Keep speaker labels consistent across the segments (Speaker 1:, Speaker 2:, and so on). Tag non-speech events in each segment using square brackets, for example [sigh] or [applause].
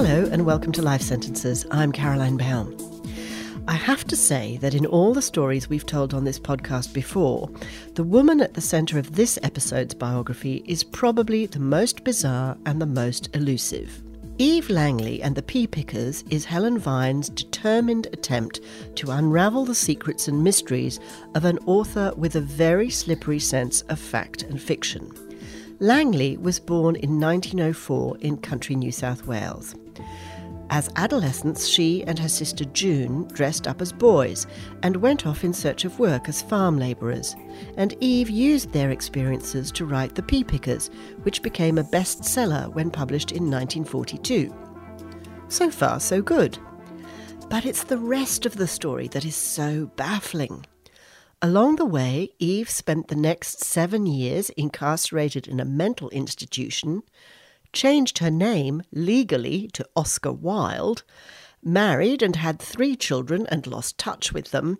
Speaker 1: Hello, and welcome to Life Sentences. I'm Caroline Baum. I have to say that in all the stories we've told on this podcast before, the woman at the centre of this episode's biography is probably the most bizarre and the most elusive. Eve Langley and the Pea Pickers is Helen Vine's determined attempt to unravel the secrets and mysteries of an author with a very slippery sense of fact and fiction. Langley was born in 1904 in country New South Wales. As adolescents, she and her sister June dressed up as boys and went off in search of work as farm labourers. And Eve used their experiences to write The Pea Pickers, which became a bestseller when published in 1942. So far, so good. But it's the rest of the story that is so baffling. Along the way, Eve spent the next seven years incarcerated in a mental institution changed her name legally to Oscar Wilde, married and had three children and lost touch with them,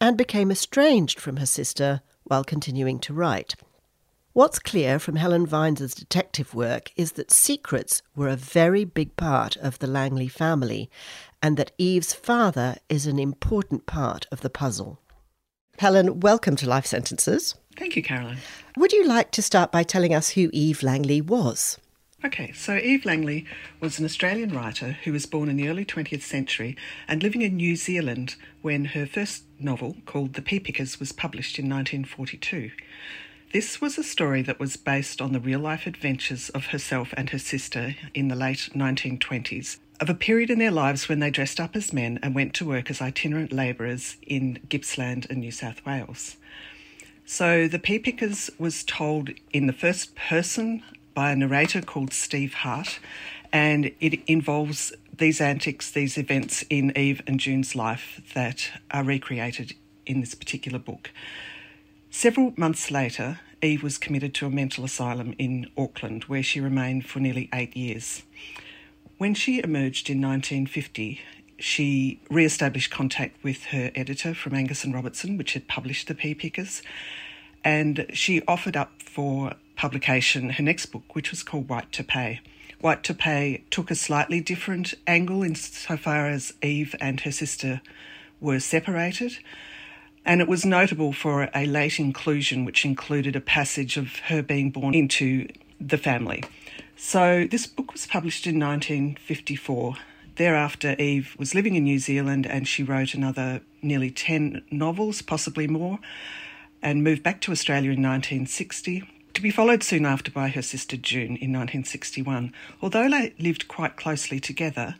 Speaker 1: and became estranged from her sister while continuing to write. What's clear from Helen Vine's detective work is that secrets were a very big part of the Langley family, and that Eve's father is an important part of the puzzle. Helen, welcome to Life Sentences.
Speaker 2: Thank you, Caroline.
Speaker 1: Would you like to start by telling us who Eve Langley was?
Speaker 2: Okay, so Eve Langley was an Australian writer who was born in the early 20th century and living in New Zealand when her first novel, called The Pea Pickers, was published in 1942. This was a story that was based on the real life adventures of herself and her sister in the late 1920s, of a period in their lives when they dressed up as men and went to work as itinerant labourers in Gippsland and New South Wales. So the Pea Pickers was told in the first person by a narrator called Steve Hart, and it involves these antics, these events in Eve and June's life that are recreated in this particular book. Several months later, Eve was committed to a mental asylum in Auckland, where she remained for nearly eight years. When she emerged in 1950, she re established contact with her editor from Angus and Robertson, which had published The Pea Pickers, and she offered up for publication her next book, which was called White Topee. White Topee took a slightly different angle insofar as Eve and her sister were separated. And it was notable for a late inclusion, which included a passage of her being born into the family. So this book was published in 1954. Thereafter, Eve was living in New Zealand and she wrote another nearly 10 novels, possibly more, and moved back to Australia in 1960 to be followed soon after by her sister June in 1961. Although they lived quite closely together,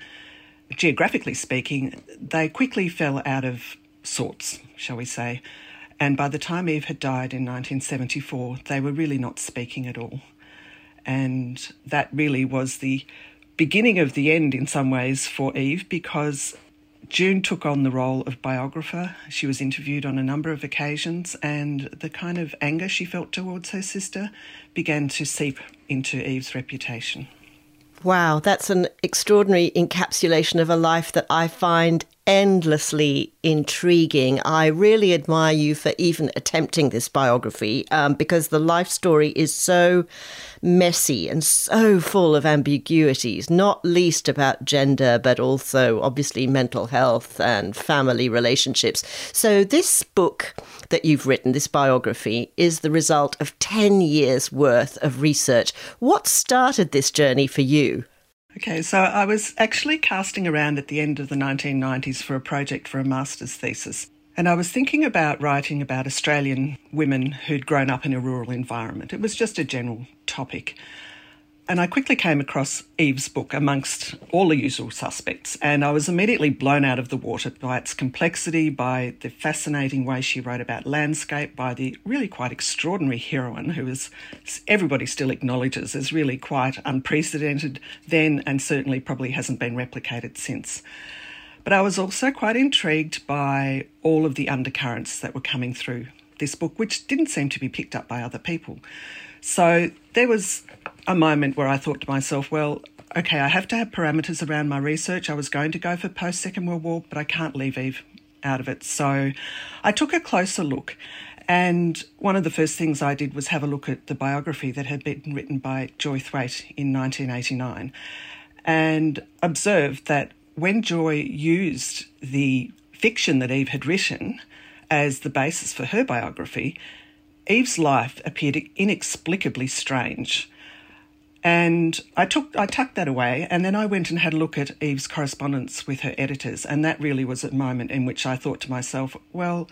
Speaker 2: geographically speaking, they quickly fell out of sorts, shall we say. And by the time Eve had died in 1974, they were really not speaking at all. And that really was the beginning of the end in some ways for Eve because June took on the role of biographer. She was interviewed on a number of occasions, and the kind of anger she felt towards her sister began to seep into Eve's reputation.
Speaker 1: Wow, that's an extraordinary encapsulation of a life that I find endlessly intriguing. I really admire you for even attempting this biography um, because the life story is so messy and so full of ambiguities, not least about gender, but also obviously mental health and family relationships. So, this book that you've written, this biography, is the result of 10 years worth of research. What started this journey for you?
Speaker 2: Okay, so I was actually casting around at the end of the 1990s for a project for a master's thesis. And I was thinking about writing about Australian women who'd grown up in a rural environment. It was just a general topic. And I quickly came across Eve's book amongst all the usual suspects, and I was immediately blown out of the water by its complexity, by the fascinating way she wrote about landscape, by the really quite extraordinary heroine who is everybody still acknowledges as really quite unprecedented then and certainly probably hasn't been replicated since. But I was also quite intrigued by all of the undercurrents that were coming through this book, which didn't seem to be picked up by other people. So there was a moment where I thought to myself, well, okay, I have to have parameters around my research. I was going to go for post Second World War, but I can't leave Eve out of it. So I took a closer look. And one of the first things I did was have a look at the biography that had been written by Joy Thwaite in 1989. and observed that when Joy used the fiction that Eve had written as the basis for her biography, Eve's life appeared inexplicably strange. And I took I tucked that away and then I went and had a look at Eve's correspondence with her editors and that really was a moment in which I thought to myself, well,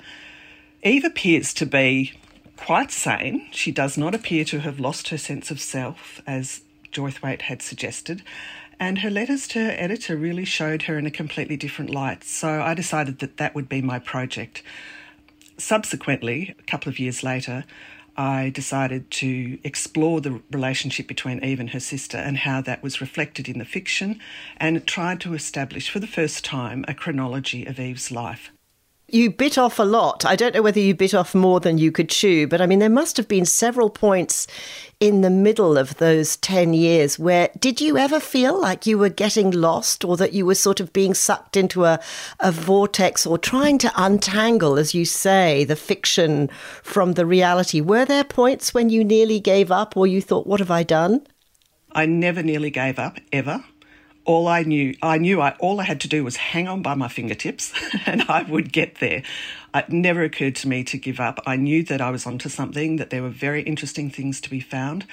Speaker 2: Eve appears to be quite sane. She does not appear to have lost her sense of self as Joy Thwaite had suggested. And her letters to her editor really showed her in a completely different light. So I decided that that would be my project. Subsequently, a couple of years later, I decided to explore the relationship between Eve and her sister and how that was reflected in the fiction, and tried to establish for the first time a chronology of Eve's life
Speaker 1: you bit off a lot. I don't know whether you bit off more than you could chew, but I mean, there must have been several points in the middle of those 10 years where did you ever feel like you were getting lost or that you were sort of being sucked into a, a vortex or trying to untangle, as you say, the fiction from the reality? Were there points when you nearly gave up or you thought, what have I done?
Speaker 2: I never nearly gave up, ever all I knew, I knew I, all I had to do was hang on by my fingertips [laughs] and I would get there. It never occurred to me to give up. I knew that I was onto something, that there were very interesting things to be found.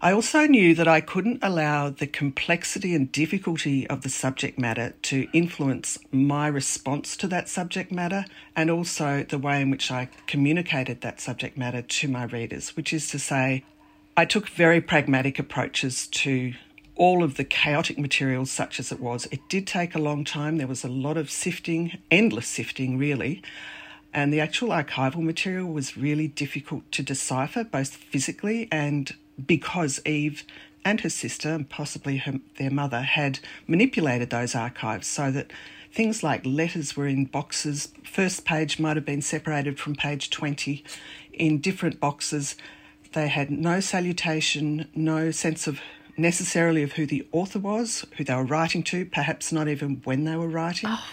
Speaker 2: I also knew that I couldn't allow the complexity and difficulty of the subject matter to influence my response to that subject matter and also the way in which I communicated that subject matter to my readers, which is to say, I took very pragmatic approaches to all of the chaotic materials, such as it was. It did take a long time. There was a lot of sifting, endless sifting, really. And the actual archival material was really difficult to decipher, both physically and because Eve and her sister, and possibly her, their mother, had manipulated those archives so that things like letters were in boxes. First page might have been separated from page 20 in different boxes. They had no salutation, no sense of necessarily of who the author was, who they were writing to, perhaps not even when they were writing. Oh.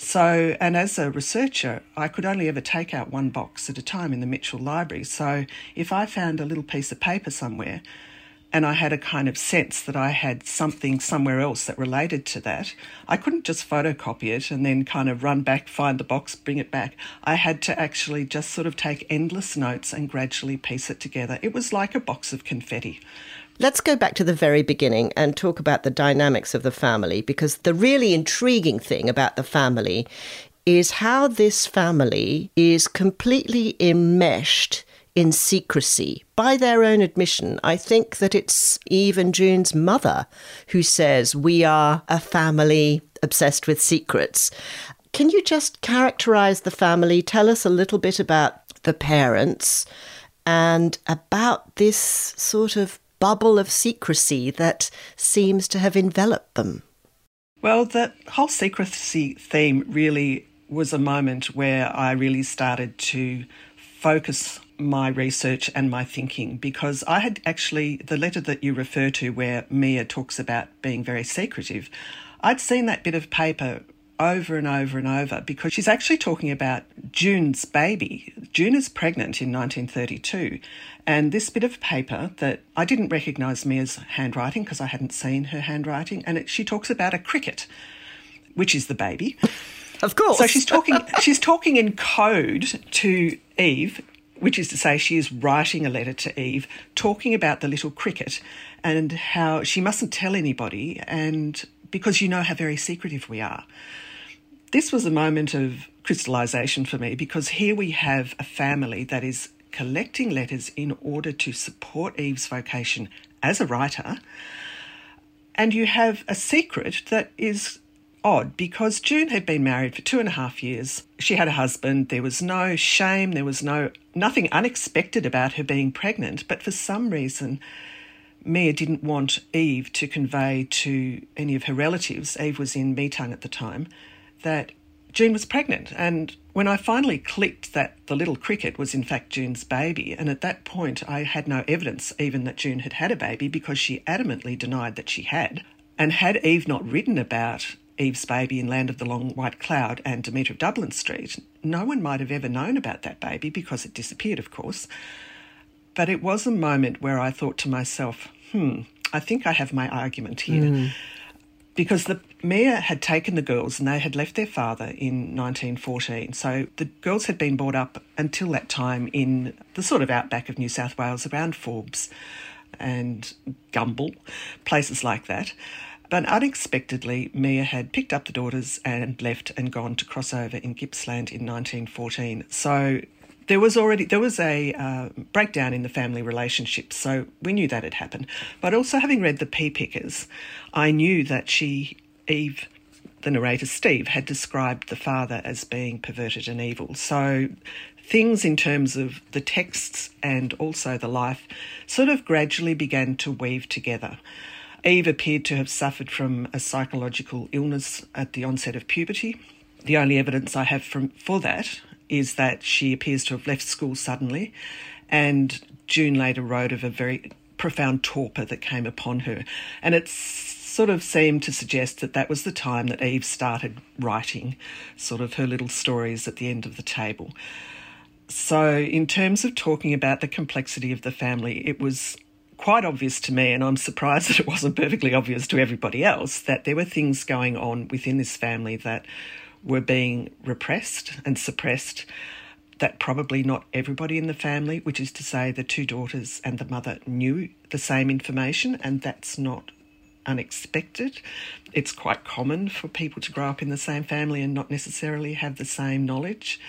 Speaker 2: So, and as a researcher, I could only ever take out one box at a time in the Mitchell Library. So, if I found a little piece of paper somewhere and I had a kind of sense that I had something somewhere else that related to that, I couldn't just photocopy it and then kind of run back, find the box, bring it back. I had to actually just sort of take endless notes and gradually piece it together. It was like a box of confetti.
Speaker 1: Let's go back to the very beginning and talk about the dynamics of the family because the really intriguing thing about the family is how this family is completely enmeshed in secrecy. By their own admission, I think that it's even June's mother who says, We are a family obsessed with secrets. Can you just characterize the family? Tell us a little bit about the parents and about this sort of bubble of secrecy that seems to have enveloped them?
Speaker 2: Well, the whole secrecy theme really was a moment where I really started to focus my research and my thinking because I had actually, the letter that you refer to where Mia talks about being very secretive, I'd seen that bit of paper over and over and over because she's actually talking about June's baby. June is pregnant in 1932, and this bit of paper that I didn't recognise Mia's handwriting because I hadn't seen her handwriting, and it, she talks about a cricket, which is the baby.
Speaker 1: Of course.
Speaker 2: So she's talking. she's talking in code to Eve, which is to say, she is writing a letter to Eve, talking about the little cricket and how she mustn't tell anybody, and because you know how very secretive we are. This was a moment of crystallization for me because here we have a family that is collecting letters in order to support Eve's vocation as a writer. And you have a secret that is odd because June had been married for two and a half years. She had a husband. There was no shame. There was no nothing unexpected about her being pregnant. But for some reason, Mia didn't want Eve to convey to any of her relatives. Eve was in Metung at the time that June was pregnant. And when I finally clicked that the little cricket was in fact June's baby, and at that point I had no evidence even that June had had a baby because she adamantly denied that she had. And had Eve not written about Eve's baby in Land of the Long White Cloud and Demeter of Dublin Street, no one might have ever known about that baby because it disappeared, of course. But it was a moment where I thought to myself, hmm, I think I have my argument here. Mm. Because the Mia had taken the girls and they had left their father in 1914. So the girls had been brought up until that time in the sort of outback of New South Wales around Forbes and Gumble, places like that. But unexpectedly, Mia had picked up the daughters and left and gone to crossover in Gippsland in 1914. So there was already there was a uh, breakdown in the family relationship, so we knew that had happened. But also, having read the Pea Pickers, I knew that she, Eve, the narrator Steve, had described the father as being perverted and evil. So things in terms of the texts and also the life sort of gradually began to weave together. Eve appeared to have suffered from a psychological illness at the onset of puberty. The only evidence I have from, for that is that she appears to have left school suddenly, and June later wrote of a very profound torpor that came upon her. And it sort of seemed to suggest that that was the time that Eve started writing sort of her little stories at the end of the table. So, in terms of talking about the complexity of the family, it was quite obvious to me, and I'm surprised that it wasn't perfectly obvious to everybody else, that there were things going on within this family that were being repressed and suppressed that probably not everybody in the family, which is to say the two daughters and the mother, knew the same information, and that's not unexpected. It's quite common for people to grow up in the same family and not necessarily have the same knowledge.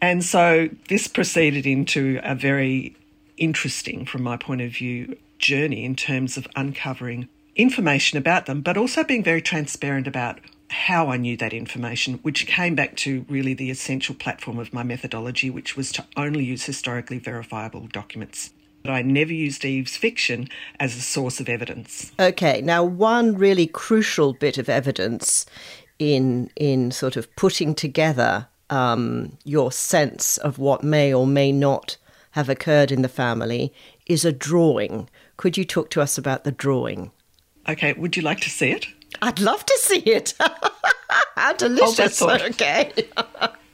Speaker 2: And so this proceeded into a very interesting, from my point of view, journey in terms of uncovering information about them, but also being very transparent about how I knew that information, which came back to really the essential platform of my methodology, which was to only use historically verifiable documents. But I never used Eve's fiction as a source of evidence.
Speaker 1: Okay, now one really crucial bit of evidence in in sort of putting together um, your sense of what may or may not have occurred in the family is a drawing. Could you talk to us about the drawing?
Speaker 2: Okay, would you like to see it?
Speaker 1: I'd love to see it. [laughs] How delicious. Oh, okay.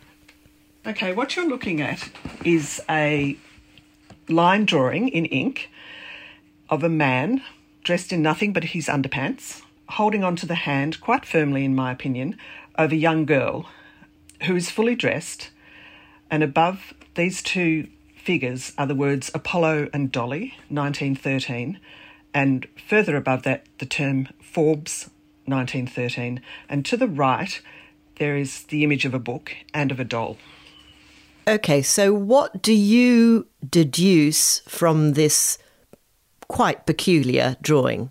Speaker 1: [laughs]
Speaker 2: okay, what you're looking at is a line drawing in ink of a man dressed in nothing but his underpants, holding onto the hand, quite firmly, in my opinion, of a young girl who is fully dressed, and above these two figures are the words Apollo and Dolly, 1913, and further above that, the term Forbes, 1913, and to the right, there is the image of a book and of a doll.
Speaker 1: Okay, so what do you deduce from this quite peculiar drawing?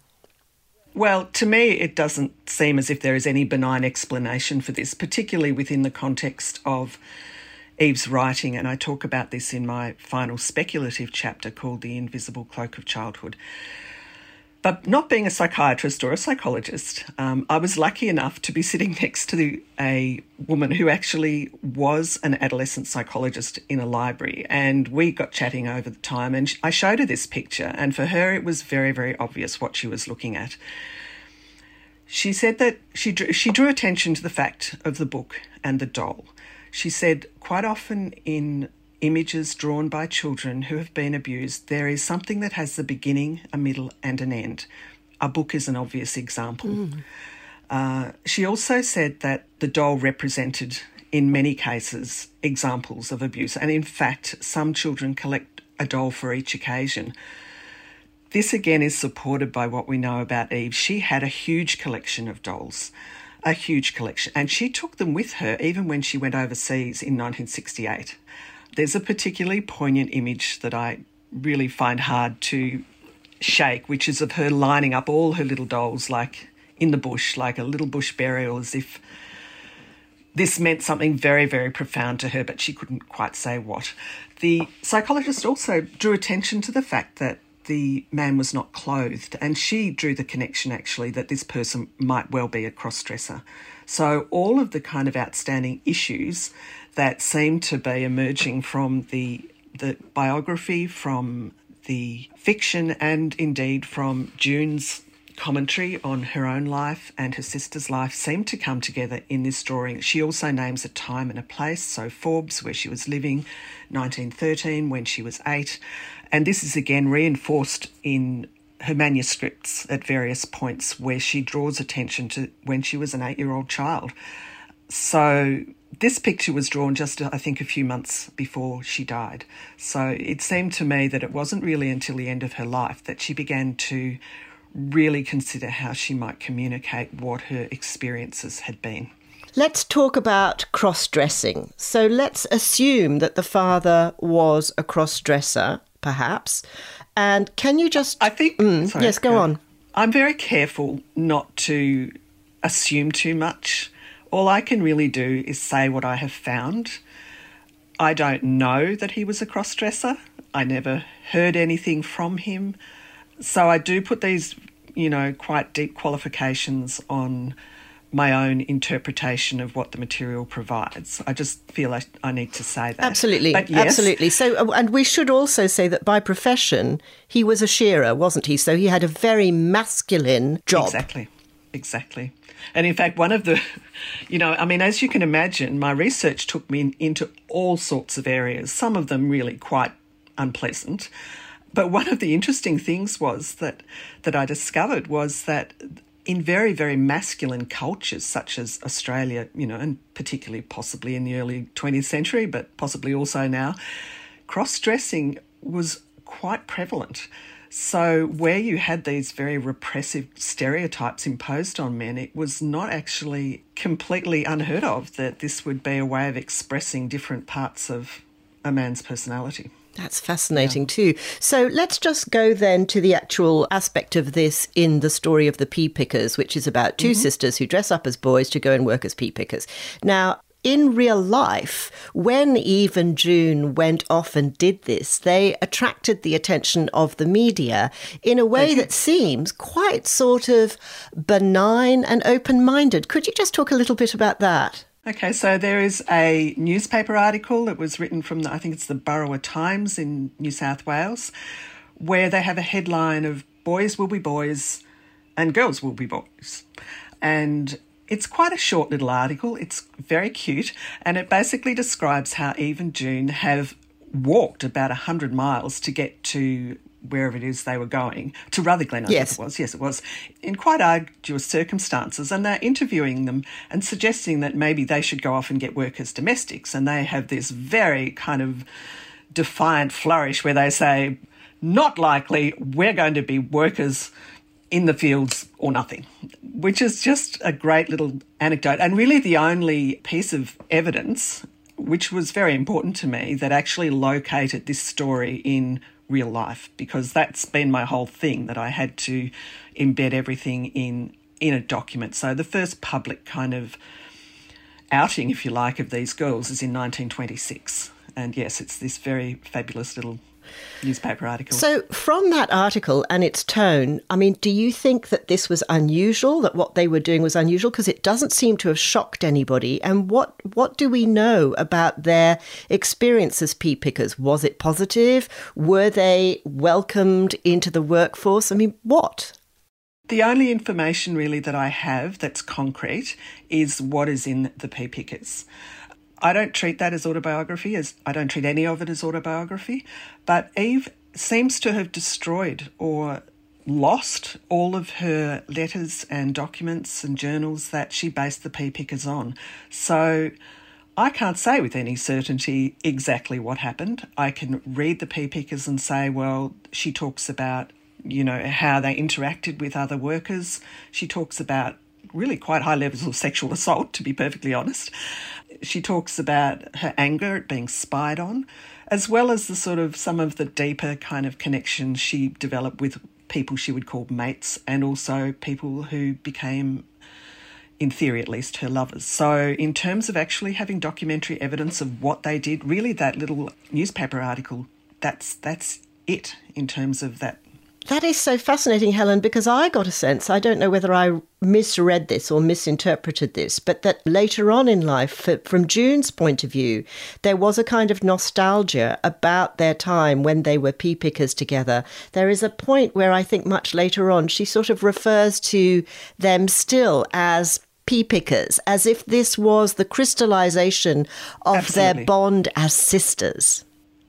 Speaker 2: Well, to me, it doesn't seem as if there is any benign explanation for this, particularly within the context of Eve's writing. And I talk about this in my final speculative chapter called The Invisible Cloak of Childhood. But not being a psychiatrist or a psychologist, um, I was lucky enough to be sitting [laughs] next to the, a woman who actually was an adolescent psychologist in a library. And we got chatting over the time, and I showed her this picture. And for her, it was very, very obvious what she was looking at. She said that she drew, she drew attention to the fact of the book and the doll. She said quite often in images drawn by children who have been abused, there is something that has the beginning, a middle, and an end. A book is an obvious example. Mm. Uh, she also said that the doll represented, in many cases, examples of abuse, and in fact, some children collect a doll for each occasion. This again is supported by what we know about Eve. She had a huge collection of dolls, a huge collection, and she took them with her even when she went overseas in 1968 there's a particularly poignant image that I really find hard to shake, which is of her lining up all her little dolls like in the bush, like a little bush burial, as if this meant something very, very profound to her, but she couldn't quite say what. The psychologist also drew attention to the fact that the man was not clothed, and she drew the connection actually that this person might well be a cross dresser. So, all of the kind of outstanding issues that seem to be emerging from the the biography, from the fiction, and indeed from June's commentary on her own life and her sister's life seem to come together in this drawing. She also names a time and a place, so Forbes, where she was living, 1913, when she was eight. And this is again reinforced in her manuscripts at various points where she draws attention to when she was an eight year old child. So this picture was drawn just, I think, a few months before she died. So it seemed to me that it wasn't really until the end of her life that she began to really consider how she might communicate what her experiences had been.
Speaker 1: Let's talk about cross dressing. So let's assume that the father was a cross dresser, perhaps. And can you just.
Speaker 2: I think.
Speaker 1: Mm, sorry, yes, go, go on.
Speaker 2: I'm very careful not to assume too much. All I can really do is say what I have found. I don't know that he was a cross dresser. I never heard anything from him. So I do put these, you know, quite deep qualifications on my own interpretation of what the material provides. I just feel I, I need to say that.
Speaker 1: Absolutely, yes, absolutely. So, uh, and we should also say that by profession, he was a shearer, wasn't he? So he had a very masculine job.
Speaker 2: Exactly, exactly. And in fact, one of the, you know, I mean, as you can imagine, my research took me in, into all sorts of areas, some of them really quite unpleasant. But one of the interesting things was that that I discovered was that in very, very masculine cultures such as Australia, you know, and particularly possibly in the early 20th century, but possibly also now, cross dressing was quite prevalent. So, where you had these very repressive stereotypes imposed on men, it was not actually completely unheard of that this would be a way of expressing different parts of a man's personality.
Speaker 1: That's fascinating yeah. too. So let's just go then to the actual aspect of this in the story of the pea pickers, which is about 2 mm-hmm. sisters who dress up as boys to go and work as pea pickers. Now, in real life, when Eve and June went off and did this, they attracted the attention of the media in a way that seems quite sort of benign and open minded. Could you just talk a little bit about that?
Speaker 2: Okay, so there is a newspaper article that was written from, the, I think it's the Burrawa Times in New South Wales, where they have a headline of Boys Will Be Boys and Girls Will Be Boys. And it's quite a short little article, it's very cute, and it basically describes how Eve and June have walked about 100 miles to get to wherever it is they were going to Rutherglen, I yes. think it was. Yes, it was in quite arduous circumstances, and they're interviewing them and suggesting that maybe they should go off and get work as domestics, and they have this very kind of defiant flourish where they say, "Not likely. We're going to be workers." In the fields or nothing, which is just a great little anecdote, and really the only piece of evidence which was very important to me that actually located this story in real life because that's been my whole thing that I had to embed everything in in a document. So the first public kind of outing, if you like, of these girls is in 1926. And yes, it's this very fabulous little newspaper article.
Speaker 1: So, from that article and its tone, I mean, do you think that this was unusual? That what they were doing was unusual because it doesn't seem to have shocked anybody. And what what do we know about their experience as pea pickers? Was it positive? Were they welcomed into the workforce? I mean, what?
Speaker 2: The only information really that I have that's concrete is what is in the pea pickers. I don't treat that as autobiography, as I don't treat any of it as autobiography. But Eve seems to have destroyed or lost all of her letters and documents and journals that she based the pea pickers on. So I can't say with any certainty exactly what happened. I can read the pea pickers and say, well, she talks about, you know, how they interacted with other workers. She talks about really quite high levels of sexual assault, to be perfectly honest. She talks about her anger at being spied on, as well as the sort of some of the deeper kind of connections she developed with people she would call mates and also people who became in theory at least, her lovers. So, in terms of actually having documentary evidence of what they did, really that little newspaper article, that's that's it in terms of that
Speaker 1: that is so fascinating, Helen, because I got a sense, I don't know whether I misread this or misinterpreted this, but that later on in life, from June's point of view, there was a kind of nostalgia about their time when they were pea pickers together. There is a point where I think much later on she sort of refers to them still as pea pickers, as if this was the crystallization of Absolutely. their bond as sisters.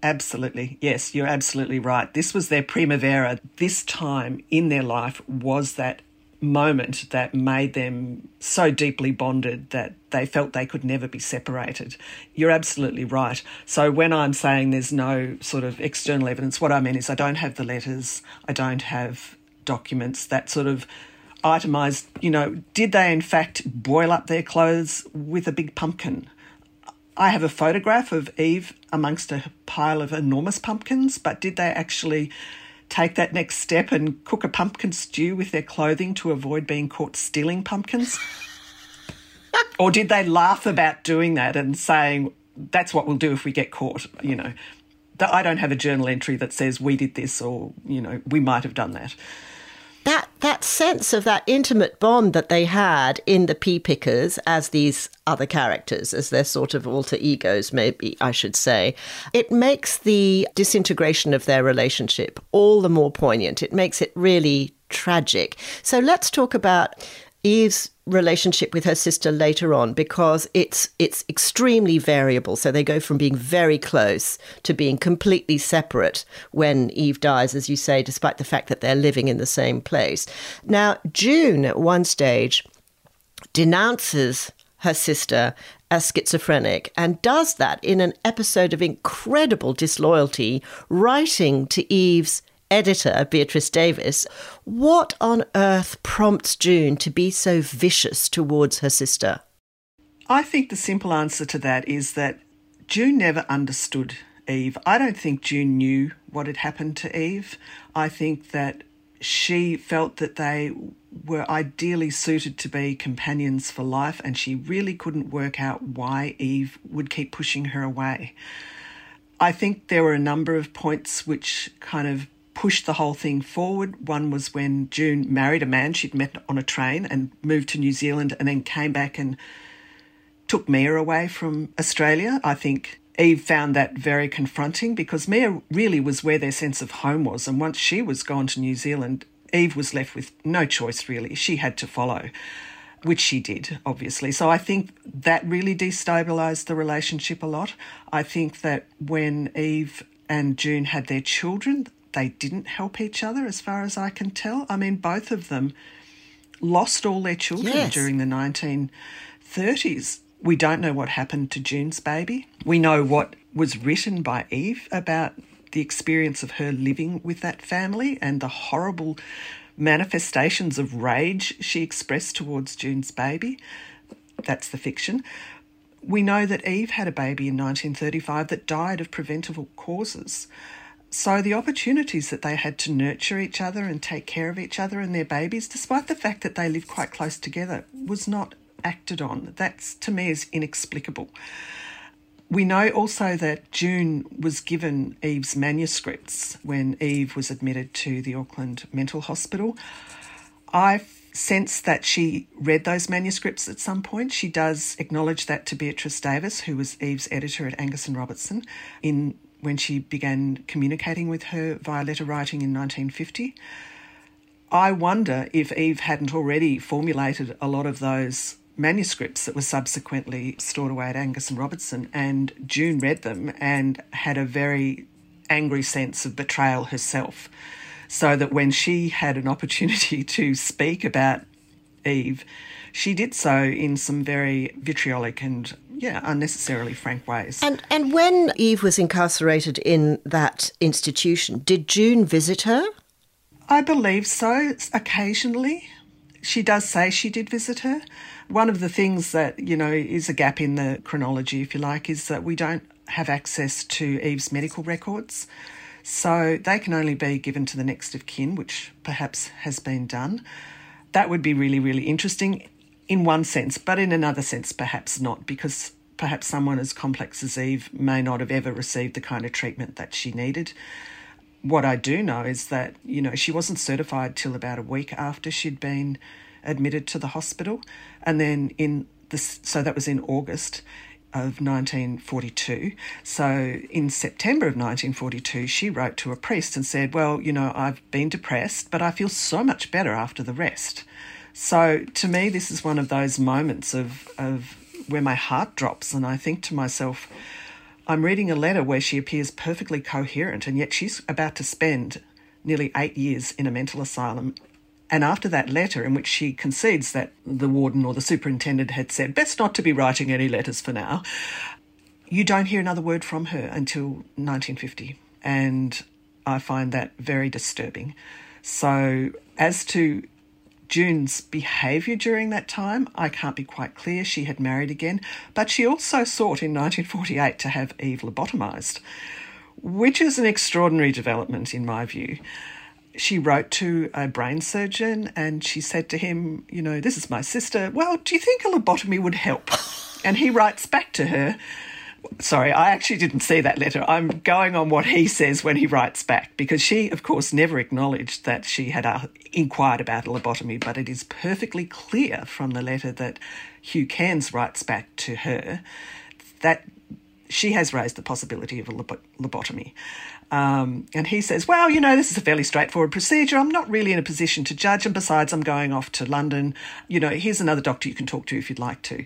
Speaker 2: Absolutely. Yes, you're absolutely right. This was their primavera. This time in their life was that moment that made them so deeply bonded that they felt they could never be separated. You're absolutely right. So when I'm saying there's no sort of external evidence, what I mean is I don't have the letters, I don't have documents that sort of itemised, you know, did they in fact boil up their clothes with a big pumpkin? I have a photograph of Eve amongst a pile of enormous pumpkins, but did they actually take that next step and cook a pumpkin stew with their clothing to avoid being caught stealing pumpkins? [laughs] or did they laugh about doing that and saying, that's what we'll do if we get caught, you know? I don't have a journal entry that says we did this or, you know, we might have done that
Speaker 1: that that sense of that intimate bond that they had in the pea pickers as these other characters as their sort of alter egos maybe i should say it makes the disintegration of their relationship all the more poignant. It makes it really tragic. So let's talk about Eve's relationship with her sister later on because it's it's extremely variable. So they go from being very close to being completely separate when Eve dies, as you say, despite the fact that they're living in the same place. Now, June at one stage denounces her sister as schizophrenic and does that in an episode of incredible disloyalty, writing to Eve's editor, Beatrice Davis, what on earth prompts June to be so vicious towards her sister?
Speaker 2: I think the simple answer to that is that June never understood Eve. I don't think June knew what had happened to Eve. I think that she felt that they were ideally suited to be companions for life, and she really couldn't work out why Eve would keep pushing her away. I think there were a number of points which kind of pushed the whole thing forward. One was when June married a man she'd met on a train and moved to New Zealand and then came back and took Mia away from Australia. I think Eve found that very confronting because Mia really was where their sense of home was. And once she was gone to New Zealand, Eve was left with no choice really. She had to follow, which she did, obviously. So I think that really destabilized the relationship a lot. I think that when Eve and June had their children, they didn't help each other, as far as I can tell. I mean, both of them lost all their children yes. during the 1930s. We don't know what happened to June's baby. We know what was written by Eve about the experience of her living with that family and the horrible manifestations of rage she expressed towards June's baby. That's the fiction. We know that Eve had a baby in 1935 that died of preventable causes. So the opportunities that they had to nurture each other and take care of each other and their babies, despite the fact that they lived quite close together, was not acted on. That's to me is inexplicable. We know also that June was given Eve's manuscripts when Eve was admitted to the Auckland Mental Hospital. I sense that she read those manuscripts at some point. She does acknowledge that to Beatrice Davis, who was Eve's editor at Angus and Robertson, in when she began communicating with her via letter writing in 1950. I wonder if Eve hadn't already formulated a lot of those manuscripts that were subsequently stored away at Angus and Robertson, and June read them and had a very angry sense of betrayal herself. So that when she had an opportunity [laughs] to speak about Eve, she did so in some very vitriolic and yeah, unnecessarily frank ways.
Speaker 1: And and when Eve was incarcerated in that institution, did June visit her?
Speaker 2: I believe so. Occasionally, she does say she did visit her. One of the things that you know is a gap in the chronology, if you like, is that we don't have access to Eve's medical records. So they can only be given to the next of kin, which perhaps has been done. That would be really, really interesting in one sense, but in another sense, perhaps not, because perhaps someone as complex as Eve may not have ever received the kind of treatment that she needed. What I do know is that, you know, she wasn't certified till about a week after she'd been admitted to the hospital. And then in this, so that was in August of 1942. So in September of 1942, she wrote to a priest and said, Well, you know, I've been depressed, but I feel so much better after the rest. So to me, this is one of those moments of, of where my heart drops, and I think to myself, I'm reading a letter where she appears perfectly coherent, and yet she's about to spend nearly eight years in a mental asylum. And after that letter, in which she concedes that the warden or the superintendent had said, best not to be writing any letters for now, you don't hear another word from her until 1950. And I find that very disturbing. So, as to June's behaviour during that time, I can't be quite clear. She had married again, but she also sought in 1948 to have Eve lobotomised, which is an extraordinary development in my view. She wrote to a brain surgeon and she said to him, You know, this is my sister. Well, do you think a lobotomy would help? And he writes back to her, sorry, I actually didn't see that letter. I'm going on what he says when he writes back because she, of course, never acknowledged that she had uh, inquired about a lobotomy, but it is perfectly clear from the letter that Hugh Cairns writes back to her that she has raised the possibility of a lobotomy. Um, and he says, Well, you know, this is a fairly straightforward procedure. I'm not really in a position to judge. And besides, I'm going off to London. You know, here's another doctor you can talk to if you'd like to.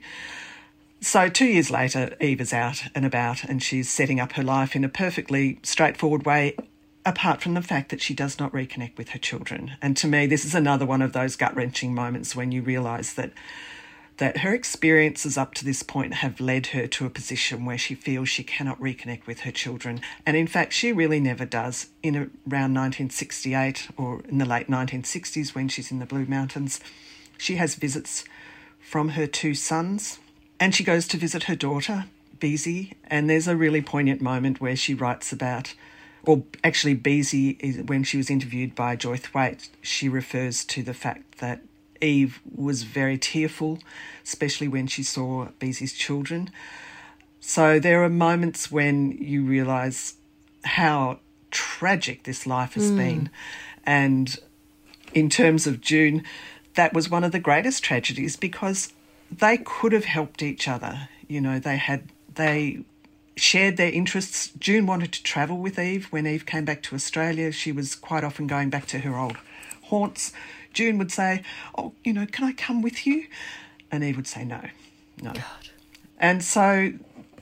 Speaker 2: So, two years later, Eve is out and about and she's setting up her life in a perfectly straightforward way, apart from the fact that she does not reconnect with her children. And to me, this is another one of those gut wrenching moments when you realise that. That her experiences up to this point have led her to a position where she feels she cannot reconnect with her children. And in fact, she really never does. In around 1968 or in the late 1960s, when she's in the Blue Mountains, she has visits from her two sons, and she goes to visit her daughter, Beezy, and there's a really poignant moment where she writes about, or actually, Beezy, when she was interviewed by Joy Thwaite, she refers to the fact that Eve was very tearful, especially when she saw Beezy's children. So there are moments when you realise how tragic this life has mm. been. And in terms of June, that was one of the greatest tragedies because they could have helped each other. You know, they had they shared their interests. June wanted to travel with Eve when Eve came back to Australia. She was quite often going back to her old haunts. June would say, "Oh, you know, can I come with you?" And Eve would say, "No, no." God. And so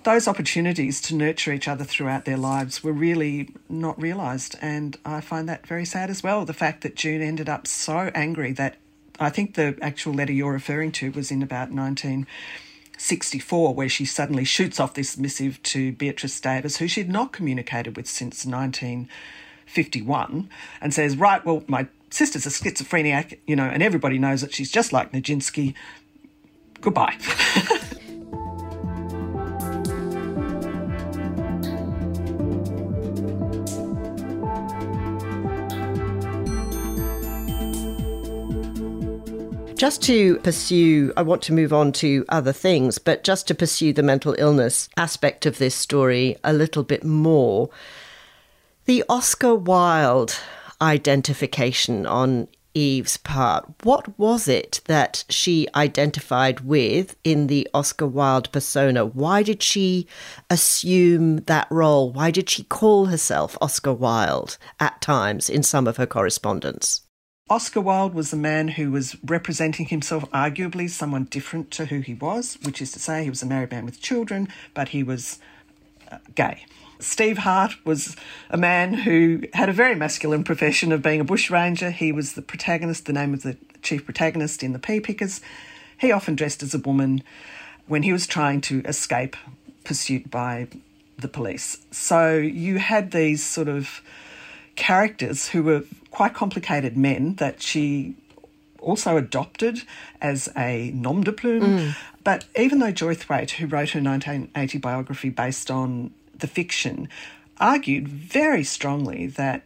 Speaker 2: those opportunities to nurture each other throughout their lives were really not realised. And I find that very sad as well. The fact that June ended up so angry that I think the actual letter you're referring to was in about 1964, where she suddenly shoots off this missive to Beatrice Davis, who she'd not communicated with since 1951, and says, Right, well, my sister's a schizophrenic, you know, and everybody knows that she's just like Nijinsky. Goodbye. [laughs]
Speaker 1: Just to pursue, I want to move on to other things, but just to pursue the mental illness aspect of this story a little bit more, the Oscar Wilde identification on Eve's part. What was it that she identified with in the Oscar Wilde persona? Why did she assume that role? Why did she call herself Oscar Wilde at times in some of her correspondence?
Speaker 2: Oscar Wilde was a man who was representing himself arguably someone different to who he was, which is to say, he was a married man with children, but he was uh, gay. Steve Hart was a man who had a very masculine profession of being a bushranger. He was the protagonist, the name of the chief protagonist in The Pea Pickers. He often dressed as a woman when he was trying to escape pursuit by the police. So you had these sort of characters who were quite complicated men that she also adopted as a nom de plume. Mm. But even though Joy Thwaite, who wrote her 1980 biography based on the fiction, argued very strongly that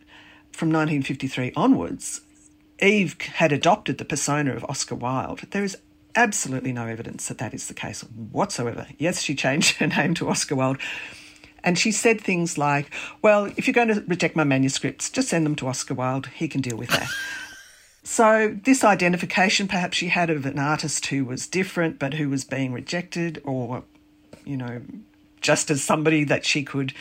Speaker 2: from 1953 onwards, Eve had adopted the persona of Oscar Wilde. There is absolutely no evidence that that is the case whatsoever. Yes, she changed [laughs] her name to Oscar Wilde, and she said things like, Well, if you're going to reject my manuscripts, just send them to Oscar Wilde. He can deal with that. [laughs] so, this identification perhaps she had of an artist who was different but who was being rejected, or, you know, just as somebody that she could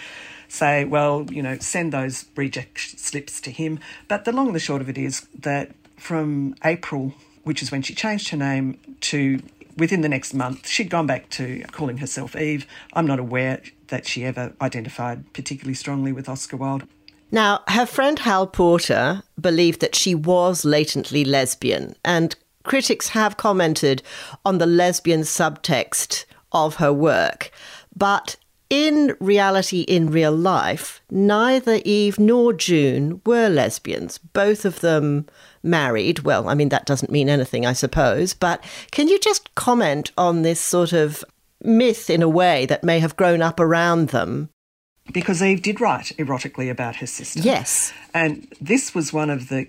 Speaker 2: say, well, you know, send those reject slips to him. But the long and the short of it is that from April, which is when she changed her name, to within the next month, she'd gone back to calling herself Eve. I'm not aware that she ever identified particularly strongly with Oscar Wilde.
Speaker 1: Now, her friend Hal Porter believed that she was latently lesbian, and critics have commented on the lesbian subtext of her work. But in reality, in real life, neither Eve nor June were lesbians. Both of them married. Well, I mean, that doesn't mean anything, I suppose. But can you just comment on this sort of myth, in a way, that may have grown up around them?
Speaker 2: Because Eve did write erotically about her sister.
Speaker 1: Yes.
Speaker 2: And this was one of the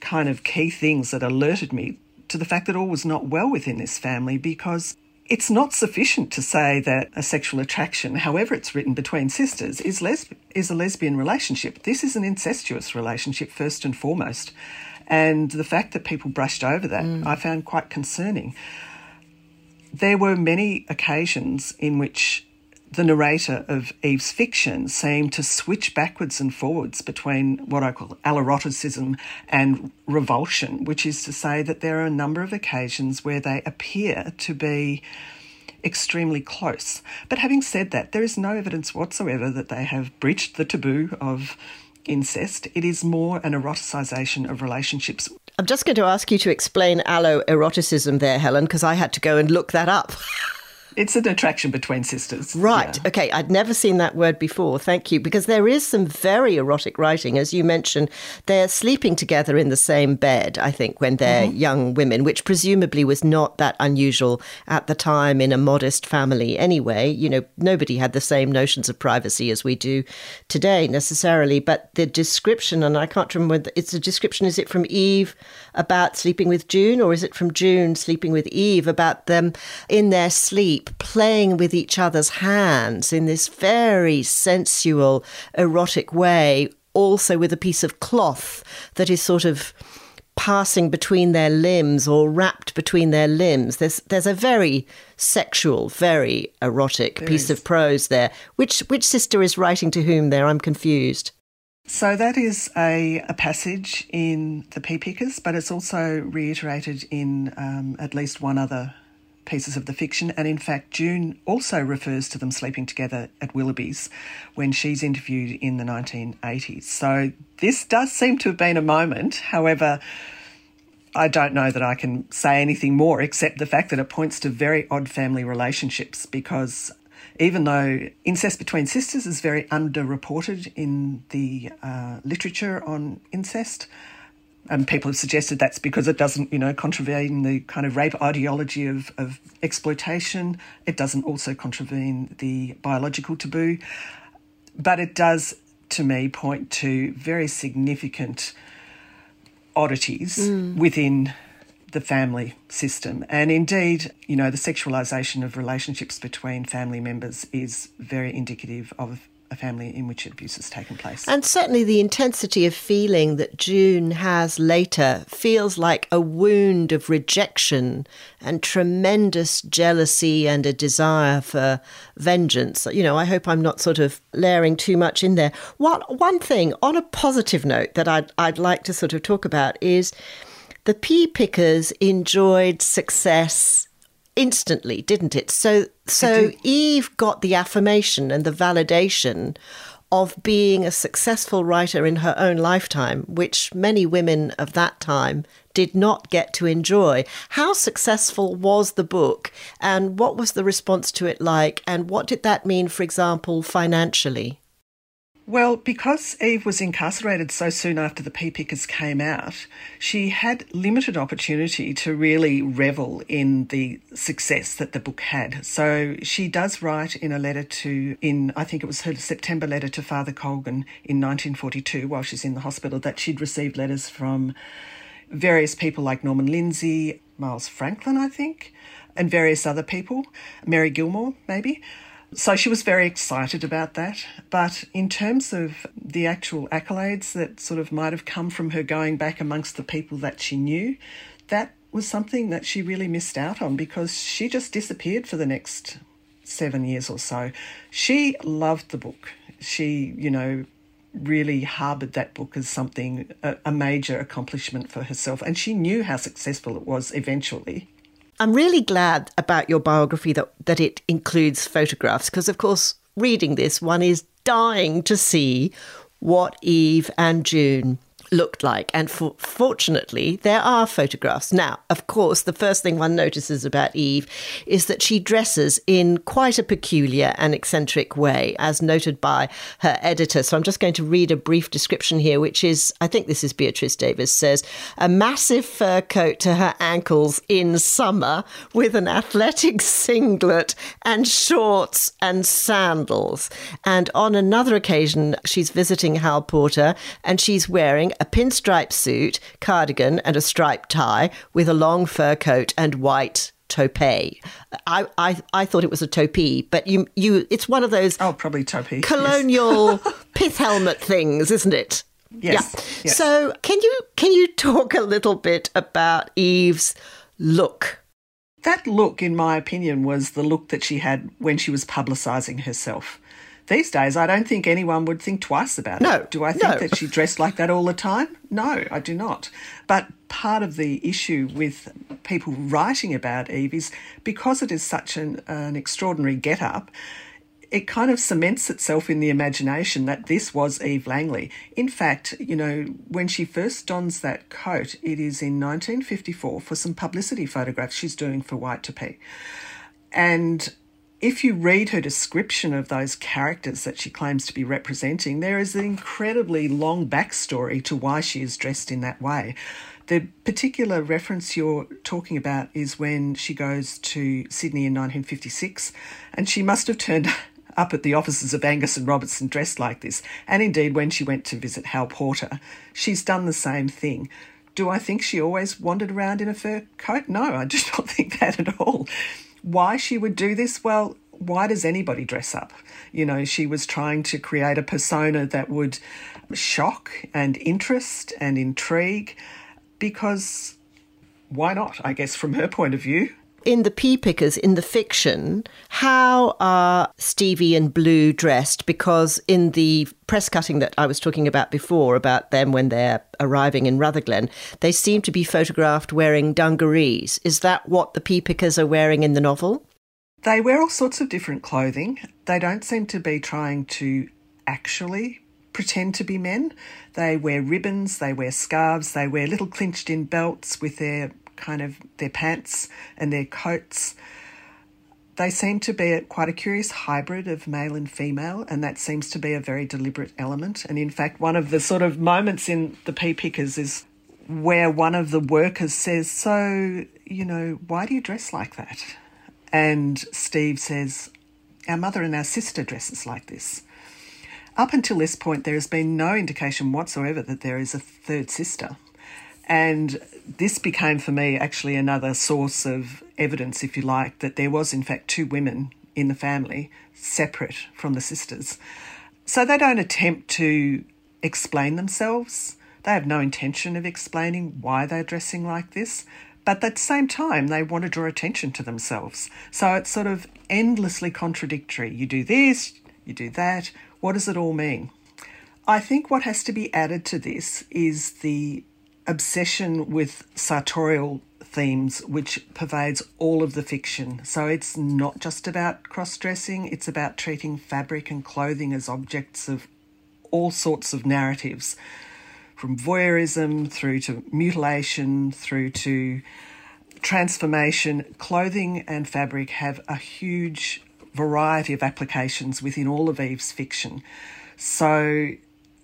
Speaker 2: kind of key things that alerted me to the fact that all was not well within this family because it's not sufficient to say that a sexual attraction, however it's written between sisters, is, lesb- is a lesbian relationship. This is an incestuous relationship, first and foremost. And the fact that people brushed over that, mm. I found quite concerning. There were many occasions in which the narrator of Eve's fiction seemed to switch backwards and forwards between what I call alloeroticism and revulsion, which is to say that there are a number of occasions where they appear to be extremely close. But having said that, there is no evidence whatsoever that they have breached the taboo of incest. It is more an eroticisation of relationships.
Speaker 1: I'm just going to ask you to explain alloeroticism there, Helen, because I had to go and look that up. [laughs]
Speaker 2: It's an attraction between sisters.
Speaker 1: Right. Yeah. Okay. I'd never seen that word before. Thank you. Because there is some very erotic writing. As you mentioned, they're sleeping together in the same bed, I think, when they're mm-hmm. young women, which presumably was not that unusual at the time in a modest family anyway. You know, nobody had the same notions of privacy as we do today necessarily. But the description, and I can't remember, it's a description, is it from Eve about sleeping with June, or is it from June sleeping with Eve about them in their sleep? playing with each other's hands in this very sensual, erotic way, also with a piece of cloth that is sort of passing between their limbs or wrapped between their limbs. There's there's a very sexual, very erotic there piece is. of prose there. Which which sister is writing to whom there? I'm confused.
Speaker 2: So that is a, a passage in the Pea Pickers, but it's also reiterated in um, at least one other pieces of the fiction. And in fact, June also refers to them sleeping together at Willoughby's when she's interviewed in the 1980s. So this does seem to have been a moment. However, I don't know that I can say anything more except the fact that it points to very odd family relationships because even though incest between sisters is very underreported in the uh, literature on incest, and people have suggested that's because it doesn't, you know, contravene the kind of rape ideology of, of exploitation. It doesn't also contravene the biological taboo. But it does, to me, point to very significant oddities mm. within the family system. And indeed, you know, the sexualisation of relationships between family members is very indicative of a family in which abuse has taken place.
Speaker 1: And certainly the intensity of feeling that June has later feels like a wound of rejection and tremendous jealousy and a desire for vengeance. You know, I hope I'm not sort of layering too much in there. One, one thing on a positive note that I'd, I'd like to sort of talk about is the pea pickers enjoyed success instantly, didn't it? So so Eve got the affirmation and the validation of being a successful writer in her own lifetime, which many women of that time did not get to enjoy. How successful was the book and what was the response to it like and what did that mean for example financially?
Speaker 2: Well, because Eve was incarcerated so soon after the Pea Pickers came out, she had limited opportunity to really revel in the success that the book had. So she does write in a letter to, in I think it was her September letter to Father Colgan in 1942 while she's in the hospital, that she'd received letters from various people like Norman Lindsay, Miles Franklin, I think, and various other people, Mary Gilmore, maybe. So she was very excited about that. But in terms of the actual accolades that sort of might have come from her going back amongst the people that she knew, that was something that she really missed out on because she just disappeared for the next seven years or so. She loved the book. She, you know, really harboured that book as something, a, a major accomplishment for herself. And she knew how successful it was eventually.
Speaker 1: I'm really glad about your biography that, that it includes photographs because, of course, reading this, one is dying to see what Eve and June looked like. And for, fortunately, there are photographs. Now, of course, the first thing one notices about Eve is that she dresses in quite a peculiar and eccentric way, as noted by her editor. So I'm just going to read a brief description here, which is I think this is Beatrice Davis says a massive fur coat to her ankles in summer with an athletic [laughs] singlet and shorts and sandals. And on another occasion, she's visiting Hal Porter and she's wearing a pinstripe suit, cardigan, and a striped tie with a long fur coat and white toupee. I, I I thought it was a toupee, but you you it's one of those
Speaker 2: oh probably toupee
Speaker 1: colonial yes. [laughs] pith helmet things, isn't it?
Speaker 2: Yes,
Speaker 1: yeah. Yes. So can you can you talk a little bit about Eve's look?
Speaker 2: That look, in my opinion, was the look that she had when she was publicising herself. These days, I don't think anyone would think twice about
Speaker 1: no,
Speaker 2: it. Do I think
Speaker 1: no.
Speaker 2: that she dressed like that all the time? No, I do not. But part of the issue with people writing about Eve is because it is such an, an extraordinary get up, it kind of cements itself in the imagination that this was Eve Langley. In fact, you know, when she first dons that coat, it is in 1954 for some publicity photographs she's doing for White Topee. And if you read her description of those characters that she claims to be representing, there is an incredibly long backstory to why she is dressed in that way. The particular reference you're talking about is when she goes to Sydney in 1956, and she must have turned [laughs] up at the offices of Angus and Robertson dressed like this. And indeed, when she went to visit Hal Porter, she's done the same thing. Do I think she always wandered around in a fur coat? No, I do [laughs] not think that at all. Why she would do this? Well, why does anybody dress up? You know, she was trying to create a persona that would shock and interest and intrigue because why not? I guess from her point of view.
Speaker 1: In the pea pickers, in the fiction, how are Stevie and Blue dressed? Because in the press cutting that I was talking about before, about them when they're arriving in Rutherglen, they seem to be photographed wearing dungarees. Is that what the pea pickers are wearing in the novel?
Speaker 2: They wear all sorts of different clothing. They don't seem to be trying to actually pretend to be men. They wear ribbons, they wear scarves, they wear little clinched in belts with their kind of their pants and their coats. They seem to be quite a curious hybrid of male and female, and that seems to be a very deliberate element. And in fact, one of the sort of moments in the Pea Pickers is where one of the workers says, So, you know, why do you dress like that? And Steve says, Our mother and our sister dresses like this. Up until this point, there has been no indication whatsoever that there is a third sister. And this became for me actually another source of evidence, if you like, that there was in fact two women in the family separate from the sisters. So they don't attempt to explain themselves. They have no intention of explaining why they're dressing like this. But at the same time, they want to draw attention to themselves. So it's sort of endlessly contradictory. You do this, you do that. What does it all mean? I think what has to be added to this is the obsession with sartorial themes which pervades all of the fiction. So it's not just about cross dressing, it's about treating fabric and clothing as objects of all sorts of narratives from voyeurism through to mutilation through to transformation. Clothing and fabric have a huge variety of applications within all of Eve's fiction. So,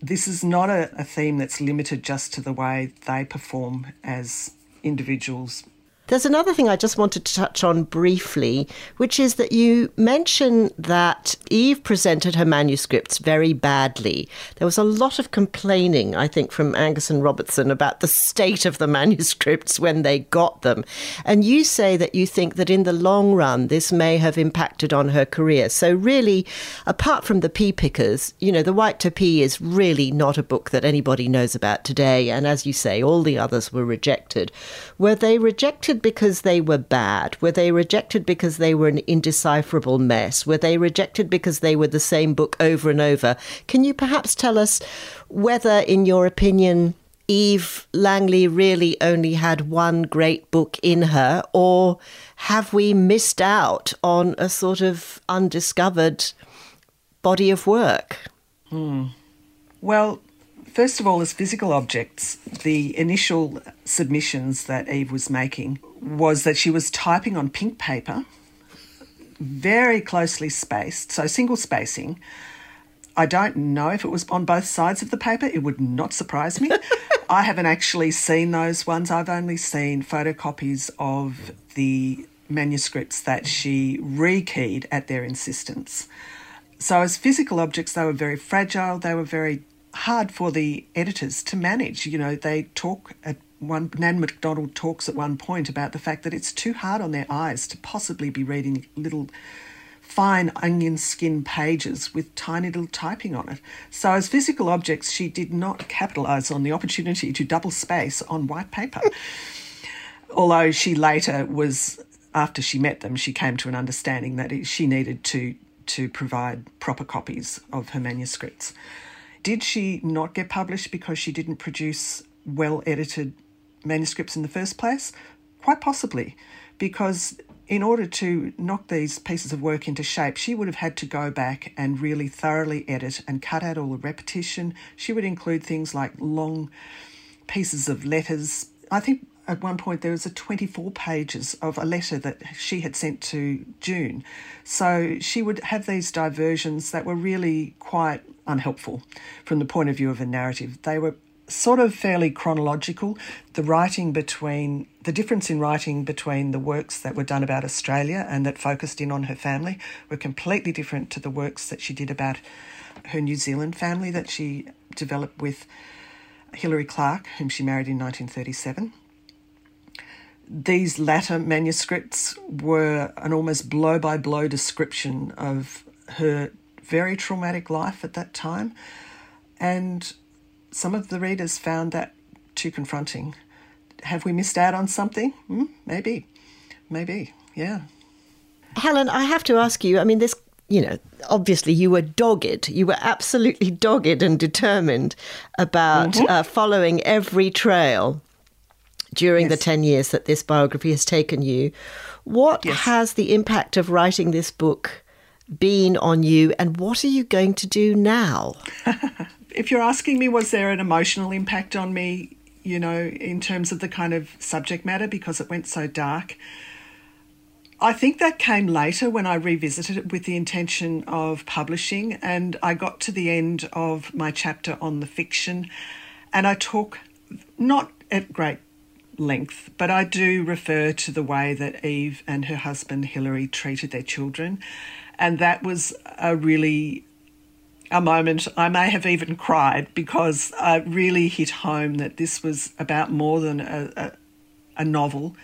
Speaker 2: this is not a, a theme that's limited just to the way they perform as individuals
Speaker 1: there's another thing I just wanted to touch on briefly, which is that you mention that Eve presented her manuscripts very badly. There was a lot of complaining, I think, from Angus and Robertson about the state of the [laughs] manuscripts when they got them. And you say that you think that in the long run, this may have impacted on her career. So, really, apart from the pea pickers, you know, The White Topee is really not a book that anybody knows about today. And as you say, all the others were rejected. Were they rejected? because they were bad? Were they rejected because they were an indecipherable mess? Were they rejected because they were the same book over and over? Can you perhaps tell us whether, in your opinion, Eve Langley really only had one great book in her, or have we missed out on a sort of undiscovered body of work?
Speaker 2: Hmm. Well, first of all, as physical objects, the initial submissions that Eve was making was that she was typing on pink paper, very closely spaced, so single spacing. I don't know if it was on both sides of the paper. It would not surprise me. [laughs] I haven't actually seen those ones. I've only seen photocopies of the manuscripts that she rekeyed at their insistence. So, as physical objects, they were very fragile, they were very hard for the editors to manage. You know, they talk at one, Nan McDonald talks at one point about the fact that it's too hard on their eyes to possibly be reading little fine onion skin pages with tiny little typing on it. So, as physical objects, she did not capitalise on the opportunity to double space on white paper. [laughs] Although she later was, after she met them, she came to an understanding that she needed to to provide proper copies of her manuscripts. Did she not get published because she didn't produce well edited manuscripts in the first place? Quite possibly, because in order to knock these pieces of work into shape, she would have had to go back and really thoroughly edit and cut out all the repetition. She would include things like long pieces of letters. I think at one point there was a 24 pages of a letter that she had sent to June. So she would have these diversions that were really quite unhelpful from the point of view of a narrative. They were sort of fairly chronological. The writing between the difference in writing between the works that were done about Australia and that focused in on her family were completely different to the works that she did about her New Zealand family that she developed with Hilary Clarke, whom she married in 1937 these latter manuscripts were an almost blow by blow description of her very traumatic life at that time. And some of the readers found that too confronting. Have we missed out on something? Hmm, maybe. Maybe. Yeah.
Speaker 1: Helen, I have to ask you I mean, this, you know, obviously you were dogged. You were absolutely [laughs] dogged and determined about mm-hmm. uh, following every trail during yes. the 10 years that this biography has taken you. What yes. has the impact of writing this book been on you, and what are you going to do now? [laughs]
Speaker 2: if you're asking me, was there an emotional impact on me, you know, in terms of the kind of subject matter because it went so dark? I think that came later when I revisited it with the intention of publishing, and I got to the end of my chapter on the fiction, and I talk not at great length, but I do refer to the way that Eve and her husband Hilary treated their children. And that was a really a moment I may have even cried because I really hit home that this was about more than a, a, a novel.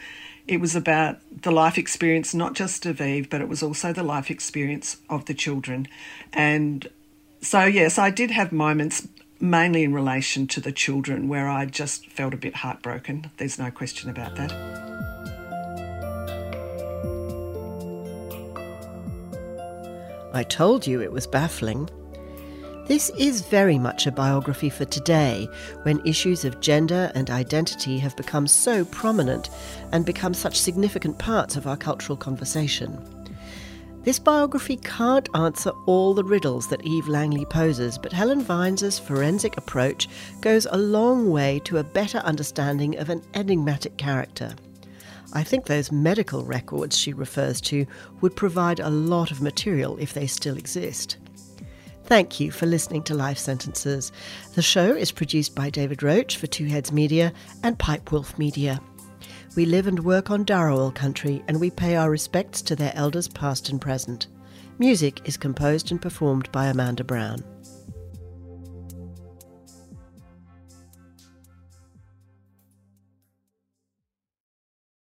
Speaker 2: It was about the life experience, not just of Eve, but it was also the life experience of the children. And so, yes, I did have moments, mainly in relation to the children, where I just felt a bit heartbroken. There's no question about that.
Speaker 1: I told you it was baffling. This is very much a biography for today, when issues of gender and identity have become so prominent and become such significant parts of our cultural conversation. This biography can't answer all the riddles that Eve Langley poses, but Helen Vines' forensic approach goes a long way to a better understanding of an enigmatic character. I think those medical records she refers to would provide a lot of material if they still exist. Thank you for listening to Life Sentences. The show is produced by David Roach for Two Heads Media and Pipe Wolf Media. We live and work on Darawal country and we pay our respects to their elders past and present. Music is composed and performed by Amanda Brown.